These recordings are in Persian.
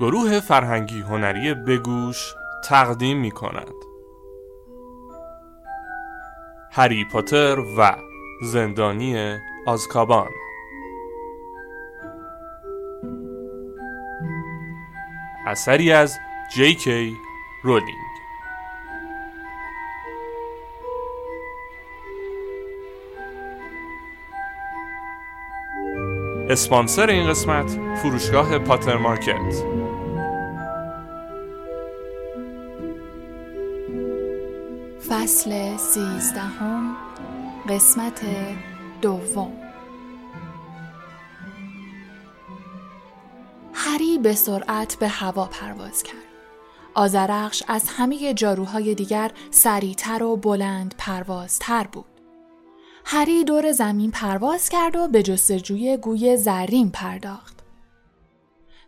گروه فرهنگی هنری بگوش تقدیم می کند هری پاتر و زندانی آزکابان. اثری از جی کی رولینگ. اسپانسر این قسمت فروشگاه پاتر مارکت. فصل سیزدهم قسمت دوم هری به سرعت به هوا پرواز کرد. آزرخش از همه جاروهای دیگر سریعتر و بلند پروازتر بود. هری دور زمین پرواز کرد و به جستجوی گوی زرین پرداخت.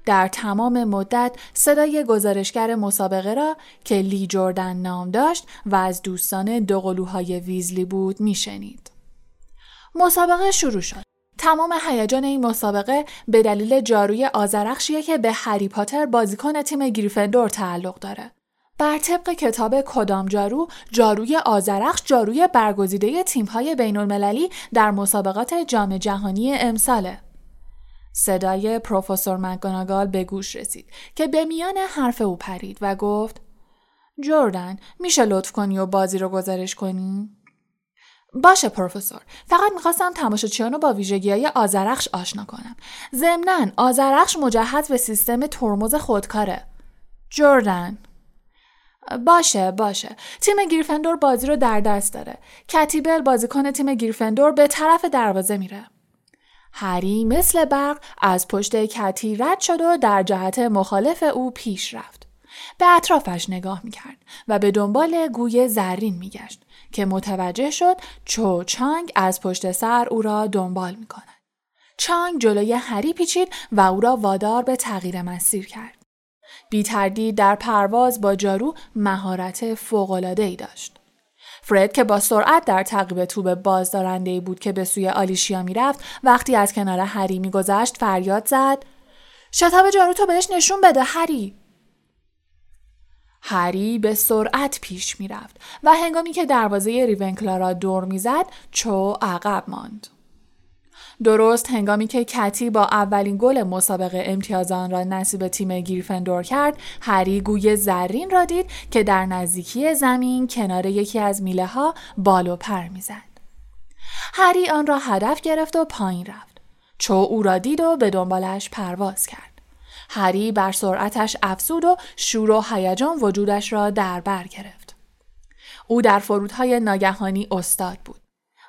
در تمام مدت صدای گزارشگر مسابقه را که لی جردن نام داشت و از دوستان دوقلوهای ویزلی بود میشنید. مسابقه شروع شد. تمام هیجان این مسابقه به دلیل جاروی آزرخشیه که به هری پاتر بازیکن تیم گریفندور تعلق داره. بر طبق کتاب کدام جارو جاروی آزرخش جاروی برگزیده تیم‌های بین المللی در مسابقات جام جهانی امساله. صدای پروفسور مکگوناگال به گوش رسید که به میان حرف او پرید و گفت جردن میشه لطف کنی و بازی رو گزارش کنی؟ باشه پروفسور فقط می‌خواستم تماشاچیان رو با ویژگی های آزرخش آشنا کنم. ضمنا آزرخش مجهز به سیستم ترمز خودکاره. جردن. باشه باشه. تیم گریفندور بازی رو در دست داره. کتیبل بازیکن تیم گریفندور به طرف دروازه میره. هری مثل برق از پشت کتی رد شد و در جهت مخالف او پیش رفت. به اطرافش نگاه می‌کرد و به دنبال گوی زرین میگشت که متوجه شد چو چانگ از پشت سر او را دنبال می‌کند. چانگ جلوی هری پیچید و او را وادار به تغییر مسیر کرد. بی تردید در پرواز با جارو مهارت فوق‌العاده‌ای داشت. فرد که با سرعت در تعقیب توب بازدارنده بود که به سوی آلیشیا می‌رفت وقتی از کنار هری میگذشت فریاد زد. شتاب جارو تو بهش نشون بده هری. هری به سرعت پیش می‌رفت و هنگامی که دروازه ریونکلا را دور می‌زد چو عقب ماند. درست هنگامی که کتی با اولین گل مسابقه امتیازان را نصیب تیم گریفندور کرد هری گوی زرین را دید که در نزدیکی زمین کنار یکی از میله ها بال و پر می‌زد. هری آن را هدف گرفت و پایین رفت. چو او را دید و به دنبالش پرواز کرد. هری بر سرعتش افزود و شور و هیجان وجودش را در بر گرفت. او در فرودهای ناگهانی استاد بود.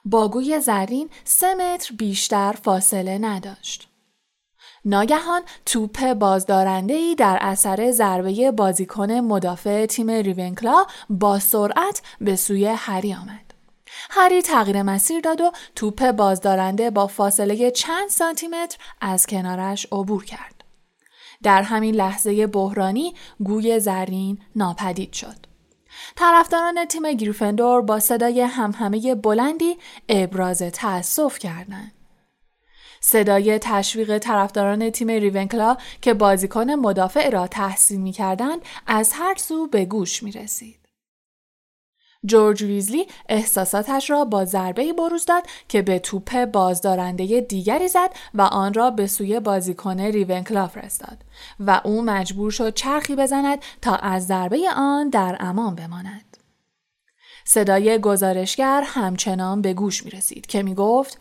با گوی زرین سه متر بیشتر فاصله نداشت. ناگهان توپ بازدارنده ای در اثر ضربه بازیکن مدافع تیم ریونکلا با سرعت به سوی هری آمد. هری تغییر مسیر داد و توپ بازدارنده با فاصله چند سانتیمتر از کنارش عبور کرد. در همین لحظه بحرانی گوی زرین ناپدید شد. طرفداران تیم گریفندور با صدای همهمه بلندی ابراز تأسف کردند. صدای تشویق طرفداران تیم ریونکلا که بازیکن مدافع را تحسین می کردن از هر سو به گوش می رسید. جورج ویزلی احساساتش را با ضربه بروز داد که به توپ بازدارنده دیگری زد و آن را به سوی بازیکن ریونکلا فرستاد و او مجبور شد چرخی بزند تا از ضربه آن در امان بماند. صدای گزارشگر همچنان به گوش می رسید که می گفت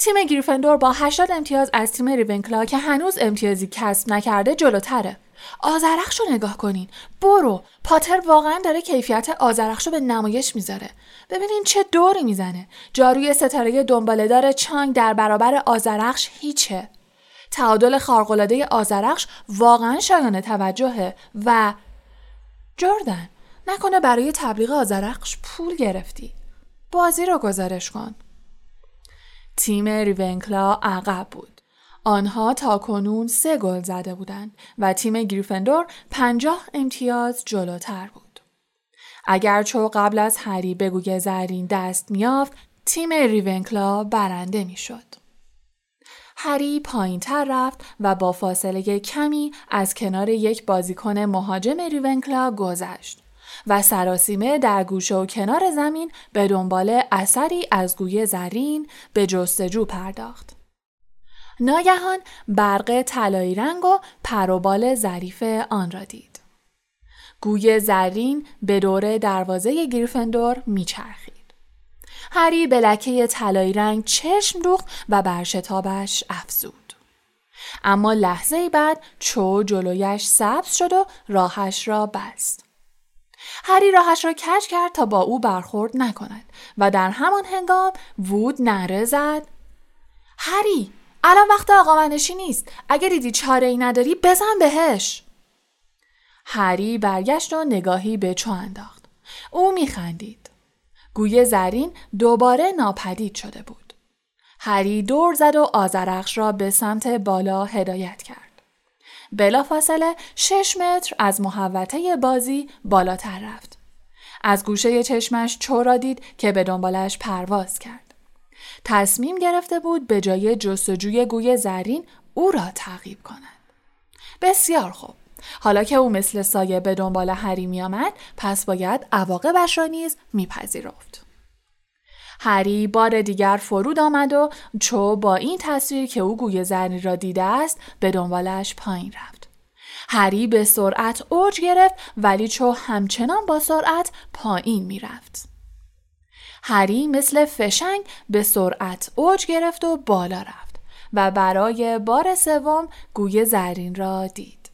تیم گریفندور با 80 امتیاز از تیم ریونکلا که هنوز امتیازی کسب نکرده جلوتره. آزرخش رو نگاه کنین. برو. پاتر واقعا داره کیفیت آزرخش رو به نمایش می‌ذاره. ببینین چه دوری می‌زنه. جاروی ستاره دنبالهدار چانگ در برابر آزرخش هیچه. تعادل خارق‌العاده آزرخش واقعا شایان توجهه و جردن. نکنه برای تبلیغ آزرخش پول گرفتی. بازی رو گزارش کن. تیم ریونکلا عقب بود آنها تا کنون سه گل زده بودند و تیم گریفندور پنجاه امتیاز جلوتر بود. اگر چو قبل از هری بگوی زرین دست میافت تیم ریونکلا برنده می‌شد. هری پایین تر رفت و با فاصله کمی از کنار یک بازیکن مهاجم ریونکلا گذشت و سراسیمه در گوشه و کنار زمین به دنبال اثری از گوی زرین به جستجو پرداخت. ناگهان برق طلایی رنگ و پروبال ظریف آن را دید. گوی زرین به دور دروازه گریفندور میچرخید. هری به لکه طلایی رنگ چشم دوخت و بر شتابش افزود. اما لحظه بعد چو جلویش سبز شد و راهش را بست. هری راهش را کج کرد تا با او برخورد نکند و در همان هنگام وود نره زد. هری الان وقت آقا منشی نیست. اگر دیدی چاره ای نداری بزن بهش. هری برگشت و نگاهی به چو انداخت. او میخندید. گوی زرین دوباره ناپدید شده بود. هری دور زد و آزرخش را به سمت بالا هدایت کرد. بلافاصله شش متر از محوطه بازی بالاتر رفت. از گوشه چشمش چو دید که به دنبالش پرواز کرد. تصمیم گرفته بود به جای جستجوی گوی زرین او را تعقیب کند. بسیار خوب. حالا که او مثل سایه به دنبال هری می آمد پس باید عواقبش را نیز میپذیرفت. هری بار دیگر فرود آمد و چو با این تصویر که او گوی زرین را دیده است به دنبالش پایین رفت. هری به سرعت اوج گرفت ولی چو همچنان با سرعت پایین می‌رفت. هری مثل فشنگ به سرعت اوج گرفت و بالا رفت و برای بار سوم گوی زرین را دید.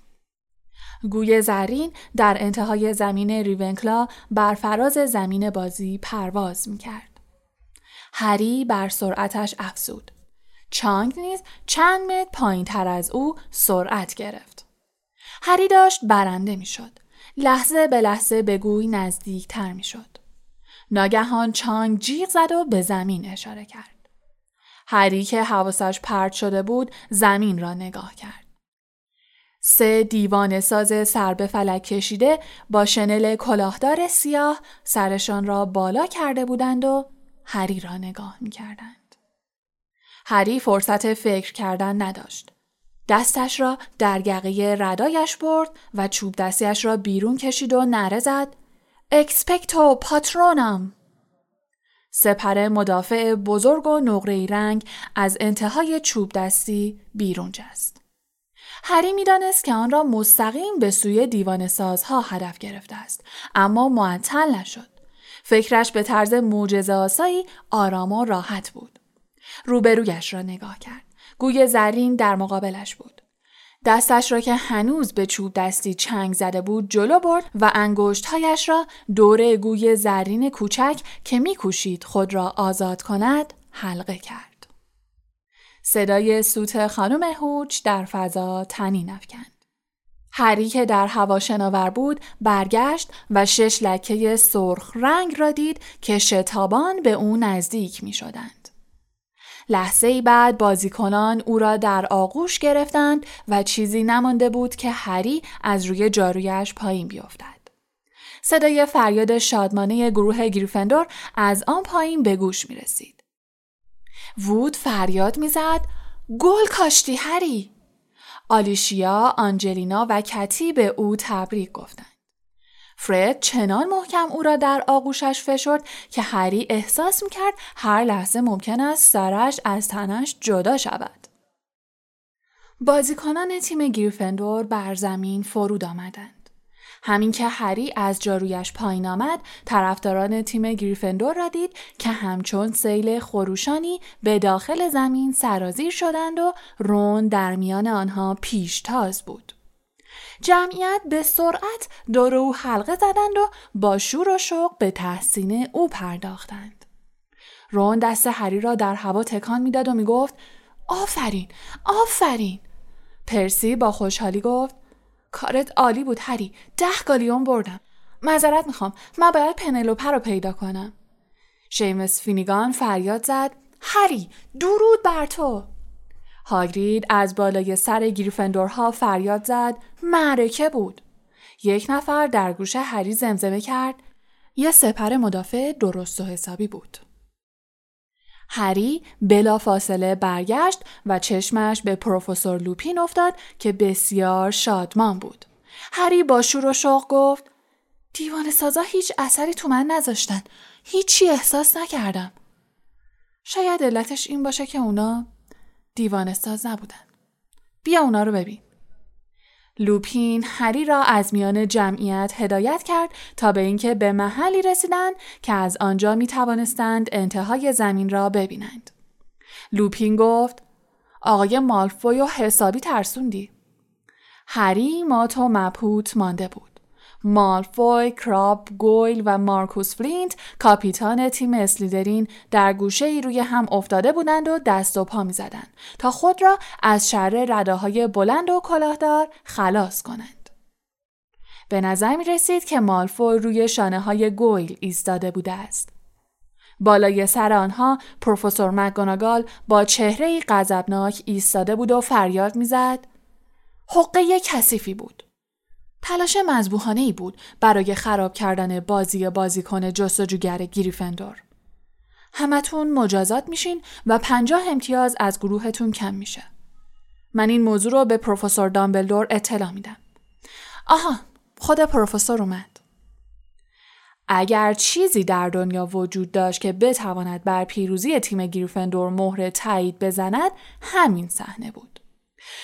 گوی زرین در انتهای زمین ریونکلا بر فراز زمین بازی پرواز می کرد. هری بر سرعتش افزود. چانگ نیز چند متر پایین تر از او سرعت گرفت. هری داشت برنده می‌شد. لحظه به لحظه به گوی نزدیک تر می شد. ناگهان چانگ جیغ زد و به زمین اشاره کرد. هری که حواسش پرت شده بود زمین را نگاه کرد. سه دیوان ساز سر به فلک کشیده با شنل کلاهدار سیاه سرشان را بالا کرده بودند و هری را نگاه می کردند. هری فرصت فکر کردن نداشت. دستش را در یقه ردایش برد و چوب دستیش را بیرون کشید و نره زد اکسپکتو پاترونم سپر مدافع بزرگ و نقره رنگ از انتهای چوب دستی بیرون جست. هری می‌دانست که آن را مستقیم به سوی دیوان سازها هدف گرفته است اما معطل نشد. فکرش به طرز معجزه آسایی آرام و راحت بود. روبرویش را نگاه کرد. گوی زرین در مقابلش بود. دستش را که هنوز به چوب دستی چنگ زده بود جلو برد و انگشتهایش را دور گوی زرین کوچک که میکوشید خود را آزاد کند حلقه کرد. صدای سوت خانم هوچ در فضا تنی افکند. هری که در هوا شناور بود برگشت و شش لکه سرخ رنگ را دید که شتابان به او نزدیک می شدند. لحظه ای بعد بازیکنان او را در آغوش گرفتند و چیزی نمانده بود که هری از روی جارویش پایین بیفتد. صدای فریاد شادمانه گروه گریفندور از آن پایین به گوش می رسید. وود فریاد می‌زد گل کاشتی هری آلیشیا، آنجلینا و کتی به او تبریک گفتند. فرد چنان محکم او را در آغوشش فشرد که هری احساس می‌کرد هر لحظه ممکن است سرش از تنش جدا شود. بازیکنان تیم گریفندور بر زمین فرود آمدند. همین که هری از جارویش پایین آمد طرفداران تیم گریفندور را دید که همچون سیل خروشانی به داخل زمین سرازیر شدند و رون در میان آنها پیشتاز بود. جمعیت به سرعت دور او حلقه زدند و با شور و شوق به تحسین او پرداختند. رون دست هری را در هوا تکان می‌داد و می‌گفت آفرین آفرین! پرسی با خوشحالی گفت کارت عالی بود هری. ده گالیون بردم. معذرت می‌خوام من باید پنلوپه رو پیدا کنم. شیمس فینیگان فریاد زد. هری درود بر تو. هاگرید از بالای سر گریفندورها فریاد زد. معرکه بود. یک نفر در گوش هری زمزمه کرد. یه سپر مدافع درست و حسابی بود. هری بلا فاصله برگشت و چشمش به پروفسور لوپین افتاد که بسیار شادمان بود. هری با شور و شوق گفت دیوان سازا هیچ اثری تو من نذاشتن. هیچی احساس نکردم. شاید علتش این باشه که اونا دیوان ساز نبودن. بیا اونا رو ببین. لوپین هری را از میان جمعیت هدایت کرد تا به اینکه به محلی رسیدند که از آنجا می توانستند انتهای زمین را ببینند. لوپین گفت آقای مالفوی و حسابی ترسوندی. هری مات و مبهوت مانده بود. مالفوی، کراب، گویل و مارکوس فلینت کاپیتان تیم اسلیدرین در گوشه ای روی هم افتاده بودند و دست و پا می زدند تا خود را از شر رداهای بلند و کلاهدار خلاص کنند. به نظر می رسید که مالفوی روی شانه های گویل ایستاده بوده است. بالای سر آنها پروفسور مکگوناگال با چهره غضبناک ایستاده بود و فریاد می‌زد حقه کثیفی بود تلاش مذبوحانه ای بود برای خراب کردن بازی بازیکن جستجوگر گریفندور. همتون مجازات میشین و پنجاه امتیاز از گروهتون کم میشه. من این موضوع رو به پروفسور دامبلدور اطلاع میدم. آها، خود پروفسور اومد. اگر چیزی در دنیا وجود داشت که بتواند بر پیروزی تیم گریفندور مهر تایید بزند، همین صحنه بود.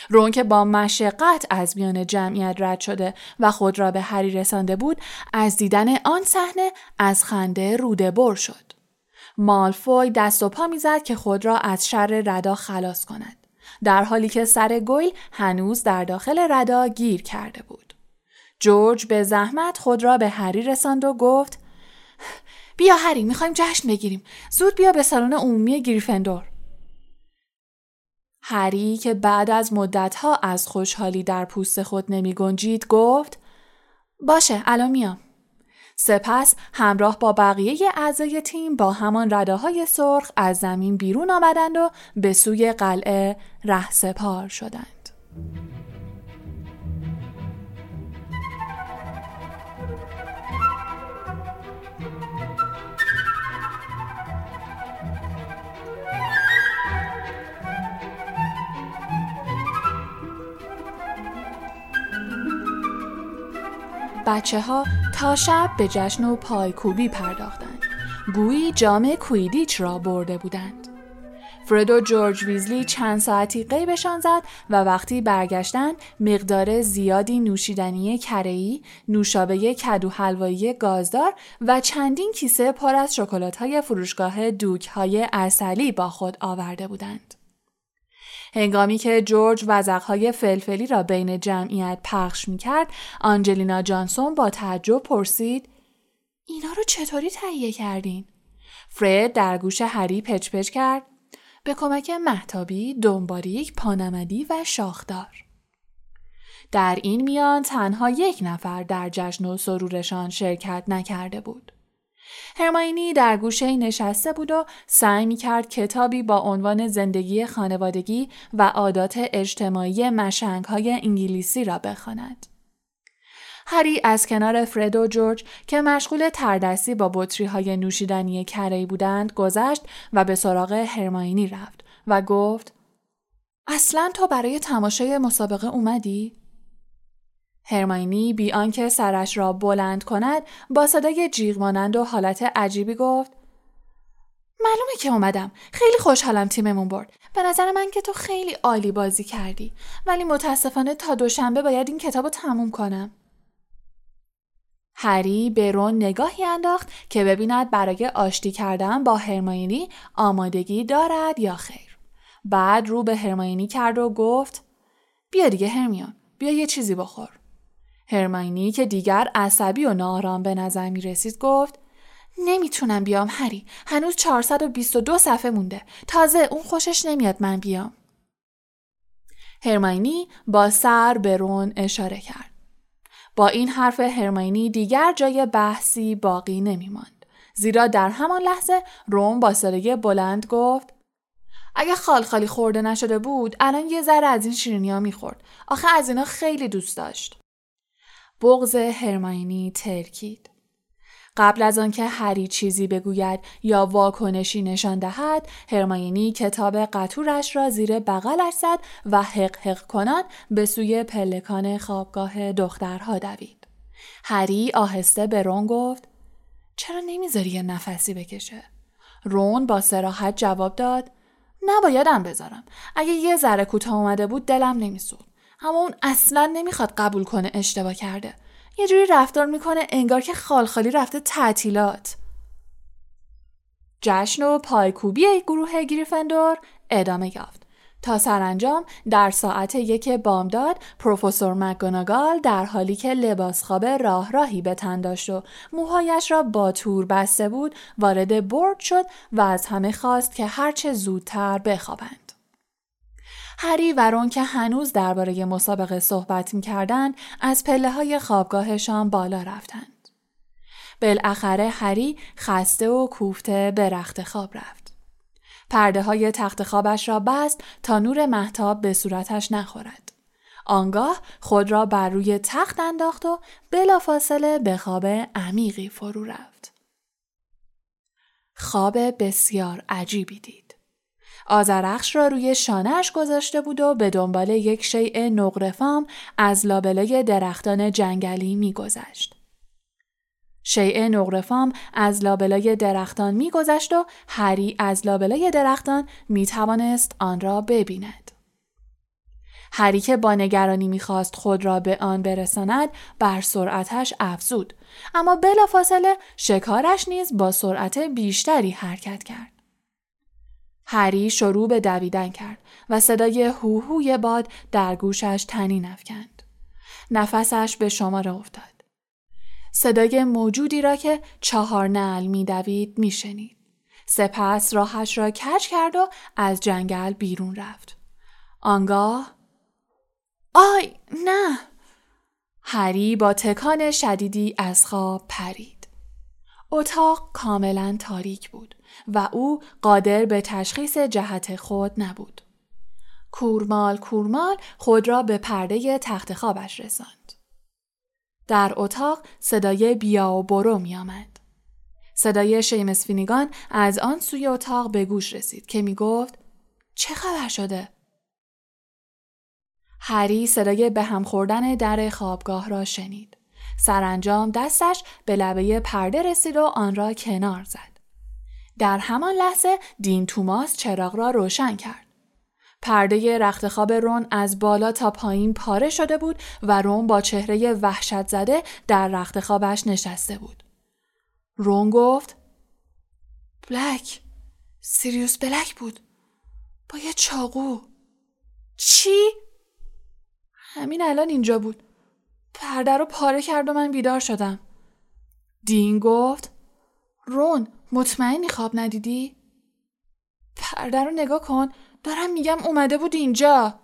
رون که با مشقت از میان جمعیت رد شده و خود را به هری رسانده بود از دیدن آن صحنه از خنده روده بر شد. مالفوی دست و پا می‌زد که خود را از شر ردا خلاص کند. در حالی که سر گویل هنوز در داخل ردا گیر کرده بود. جورج به زحمت خود را به هری رساند و گفت بیا هری می‌خوایم جشن بگیریم. زود بیا به سالن عمومی گریفندور. هری که بعد از مدتها از خوشحالی در پوست خود نمی گنجید گفت باشه الان میام. سپس همراه با بقیه اعضای تیم با همان رده های سرخ از زمین بیرون آمدند و به سوی قلعه رهسپار شدند. بچه ها تا شب به جشن و پایکوبی پرداختند. گویی جام کویدیچ را برده بودند. فرد و جورج ویزلی چند ساعتی قیبشان زد و وقتی برگشتند مقدار زیادی نوشیدنی کره‌ای، نوشابه کدو حلوایی گازدار و چندین کیسه پر از شکلات های فروشگاه دوک های اصلی با خود آورده بودند. هنگامی که جورج وزقهای فلفلی را بین جمعیت پخش می کرد، آنجلینا جانسون با تعجب پرسید اینا رو چطوری تهیه کردین؟ فرد در گوش هری پچ پچ کرد به کمک محتابی، دنباریک، پانمدی و شاخدار. در این میان تنها یک نفر در جشن و سرورشان شرکت نکرده بود. هرماینی در گوشه نشسته بود و سعی می کرد کتابی با عنوان زندگی خانوادگی و عادات اجتماعی مشنگ های انگلیسی را بخواند. هری از کنار فرد و جورج که مشغول تردستی با بطری های نوشیدنی کرهی بودند گذشت و به سراغ هرماینی رفت و گفت اصلا تو برای تماشای مسابقه اومدی؟ هرماینی بی آنکه سرش را بلند کند با صدای جیغ مانند و حالت عجیبی گفت معلومه که اومدم. خیلی خوشحالم تیممون برد. به نظر من که تو خیلی عالی بازی کردی. ولی متاسفانه تا دوشنبه باید این کتاب رو تموم کنم. هری به رون نگاهی انداخت که ببیند برای آشتی کردن با هرماینی آمادگی دارد یا خیر. بعد رو به هرماینی کرد و گفت بیا دیگه هرمیون. بیا یه چیزی بخور. هرماینی که دیگر عصبی و نارام به نظر می رسید گفت نمی‌تونم بیام هری. هنوز 422 صفحه مونده. تازه اون خوشش نمیاد من بیام. هرماینی با سر به رون اشاره کرد. با این حرف هرماینی دیگر جای بحثی باقی نمیماند زیرا در همان لحظه رون با صدای بلند گفت اگه خال خالی خورده نشده بود الان یه ذره از این شیرینی ها می‌خورد. آخه از اینا خیلی دوست داشت. بغز هرماینی ترکید. قبل از آنکه هری چیزی بگوید یا واکنشی نشان دهد هرماینی کتاب قطورش را زیر بغلش زد و حق حق کنان به سوی پلکان خوابگاه دخترها دوید. هری آهسته به رون گفت چرا نمی‌ذاری یه نفسی بکشه؟ رون با سراحت جواب داد نبایدم بذارم. اگه یه ذره کوتاه اومده بود دلم نمیسود اما اون اصلا نمی‌خواد قبول کنه اشتباه کرده. یه جوری رفتار می‌کنه انگار که خالخالی رفته تعطیلات. جشن و پایکوبی گروه گریفندور ادامه یافت. تا سرانجام در ساعت یک بامداد پروفسور مگوناگال در حالی که لباس خواب راه راهی به تن داشت و موهایش را با تور بسته بود وارد برد شد و از همه خواست که هرچه زودتر بخوابند. هری و رون که هنوز درباره مسابقه صحبت می کردن از پله های خوابگاهشان بالا رفتند. بالاخره هری خسته و کوفته به رخت خواب رفت. پرده های تخت خوابش را بست تا نور محتاب به صورتش نخورد. آنگاه خود را بر روی تخت انداخت و بلافاصله به خواب عمیقی فرو رفت. خواب بسیار عجیبی دید. آزرخش را روی شانهش گذاشته بود و به دنبال یک شیء نقرفام از لابلای درختان جنگلی میگذشت. شیء نقرفام از لابلای درختان میگذشت و هری از لابلای درختان می توانست آن را ببیند. هری که با نگرانی می‌خواست خود را به آن برساند بر سرعتش افزود اما بلافاصله شکارش نیز با سرعت بیشتری حرکت کرد هری شروع به دویدن کرد و صدای هوهوی باد در گوشش تنین افکند. نفسش به شماره افتاد. صدای موجودی را که چهار نعل می دوید می شنید. سپس راهش را کج کرد و از جنگل بیرون رفت. آنگاه آی نه هری با تکان شدیدی از خواب پرید. اتاق کاملا تاریک بود. و او قادر به تشخیص جهت خود نبود. کورمال کورمال خود را به پرده تخت خوابش رساند. در اتاق صدای بیا و برو می آمد. صدای شیمس فینیگان از آن سوی اتاق به گوش رسید که می گفت چه خبر شده؟ هری صدای به هم خوردن در خوابگاه را شنید. سرانجام دستش به لبه پرده رسید و آن را کنار زد. در همان لحظه دین توماس چراغ را روشن کرد. پرده رخت خواب رون از بالا تا پایین پاره شده بود و رون با چهره وحشت زده در رخت خوابش نشسته بود. رون گفت بلک سیریوس بلک بود با یه چاقو چی؟ همین الان اینجا بود پرده رو پاره کرد و من بیدار شدم دین گفت رون مطمئنی خواب ندیدی؟ پرده رو نگاه کن دارم میگم اومده بود اینجا.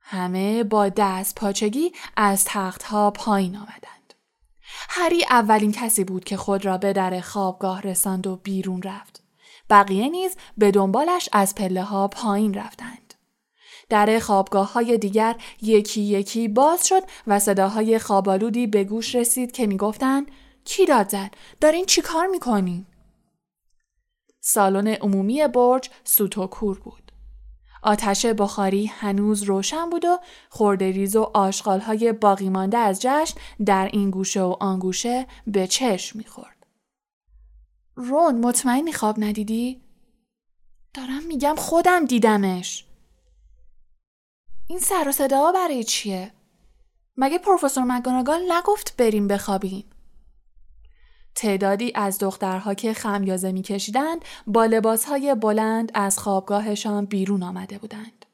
همه با دست پاچگی از تختها پایین آمدند. هری اولین کسی بود که خود را به در خوابگاه رساند و بیرون رفت. بقیه نیز به دنبالش از پله ها پایین رفتند. در خوابگاه های دیگر یکی یکی باز شد و صداهای خوابالودی به گوش رسید که می‌گفتند کی داد زد؟ دارین چی کار می‌کنین؟ سالن عمومی برج سوتوکور بود. آتش بخاری هنوز روشن بود و خوردریز و های باقی مانده از جشن در این گوشه و آن گوشه به چشم می‌خورد. رون مطمئنی خواب ندیدی؟ دارم میگم خودم دیدمش. این سر و صدا برای چیه؟ مگه پروفسور مگاناگال نگفت بریم بخوابیم؟ تعدادی از دخترها که خمیازه میکشیدند با لباسهای بلند از خوابگاهشان بیرون آمده بودند.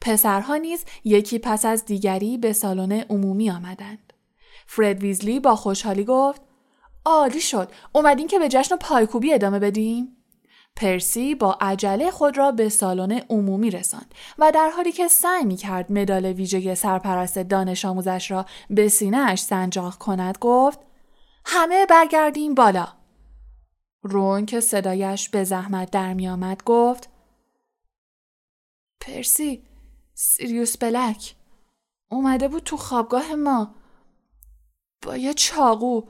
پسرها نیز یکی پس از دیگری به سالن عمومی آمدند. فرد ویزلی با خوشحالی گفت عالی شد اومدین که به جشن پایکوبی ادامه بدیم پرسی با عجله خود را به سالن عمومی رساند و در حالی که سعی می کرد مدال ویژه سرپرست دانش آموزش را به سینهاش سنجاق کند گفت همه برگردیم بالا. رون که صدایش به زحمت در می آمد گفت پرسی سیریوس بلک اومده بود تو خوابگاه ما با یه چاقو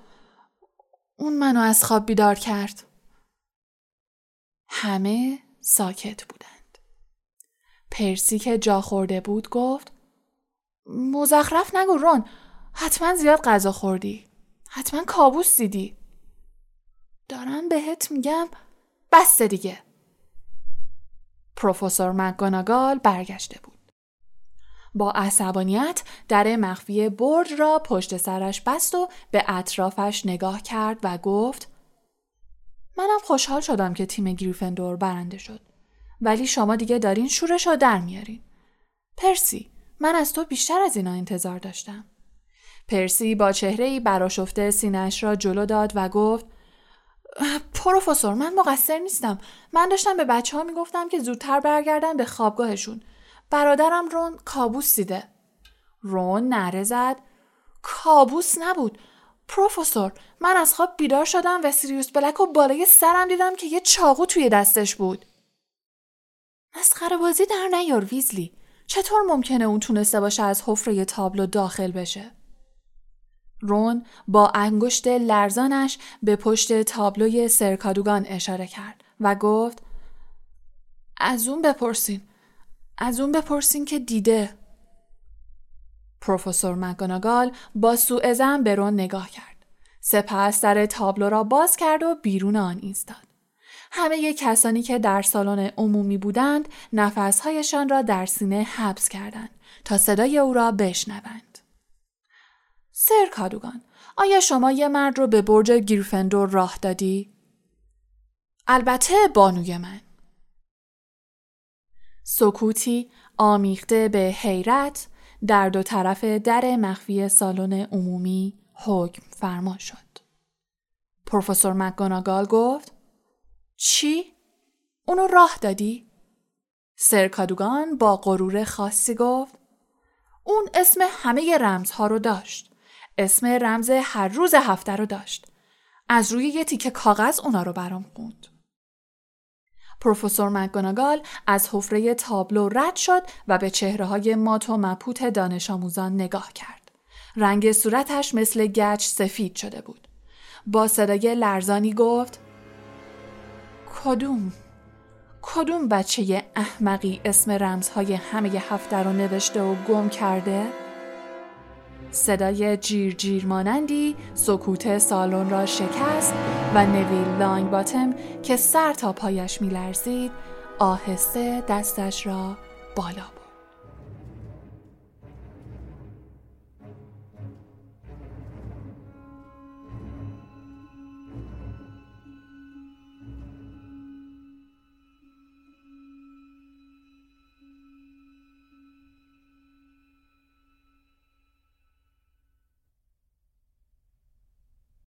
اون منو از خواب بیدار کرد. همه ساکت بودند. پرسی که جا خورده بود گفت مزخرف نگو رون حتما زیاد غذا خوردی حتما کابوس دیدی. دارم بهت میگم بسته دیگه. پروفسور مکگوناگال برگشته بود. با عصبانیت در مخفی برج را پشت سرش بست و به اطرافش نگاه کرد و گفت منم خوشحال شدم که تیم گریفندور برنده شد. ولی شما دیگه دارین شورش رو در میارین. پرسی من از تو بیشتر از اینا انتظار داشتم. پرسی با چهره ای براشفته سینش را جلو داد و گفت پروفسور من مقصر نیستم. من داشتم به بچه ها می‌گفتم که زودتر برگردن به خوابگاهشون. برادرم رون کابوس دیده. رون نره زد. کابوس نبود. پروفسور من از خواب بیدار شدم و سیریوس بلک و بالای سرم دیدم که یه چاقو توی دستش بود. مسخره بازی در نیار ویزلی. چطور ممکنه اون تونسته باشه از حفره تابلو داخل بشه؟ رون با انگشت لرزانش به پشت تابلوی سرکادوگان اشاره کرد و گفت از اون بپرسین از اون بپرسین که دیده. پروفسور مگاناگال با سوء به رون نگاه کرد. سپس در تابلو را باز کرد و بیرون آن ایستاد. همه کسانی که در سالن عمومی بودند نفسهایشان را در سینه حبس کردند تا صدای او را بشنوند. سر کادوگان آیا شما یه مرد رو به برج گریفندور راه دادی؟ البته بانوی من. سکوتی آمیخته به حیرت در دو طرف در مخفی سالن عمومی حکم فرما شد. پروفسور مکگوناگال گفت چی؟ اونو راه دادی؟ سرکادوگان با غرور خاصی گفت اون اسم همه رمزها رو داشت. اسم رمز هر روز هفته رو داشت. از روی یه تیکه کاغذ اونا رو برام خوند. پروفسور مکگوناگال از حفره تابلو رد شد و به چهره های مات و مپوت دانش آموزان نگاه کرد. رنگ صورتش مثل گچ سفید شده بود. با صدای لرزانی گفت کدوم؟ کدوم بچه احمقی اسم رمزهای همه هفته رو نوشته و گم کرده؟ صدای جیر جیر مانندی سکوت سالن را شکست و نویل لانگ باتم که سر تا پایش میلرزید آهسته دستش را بالا برد.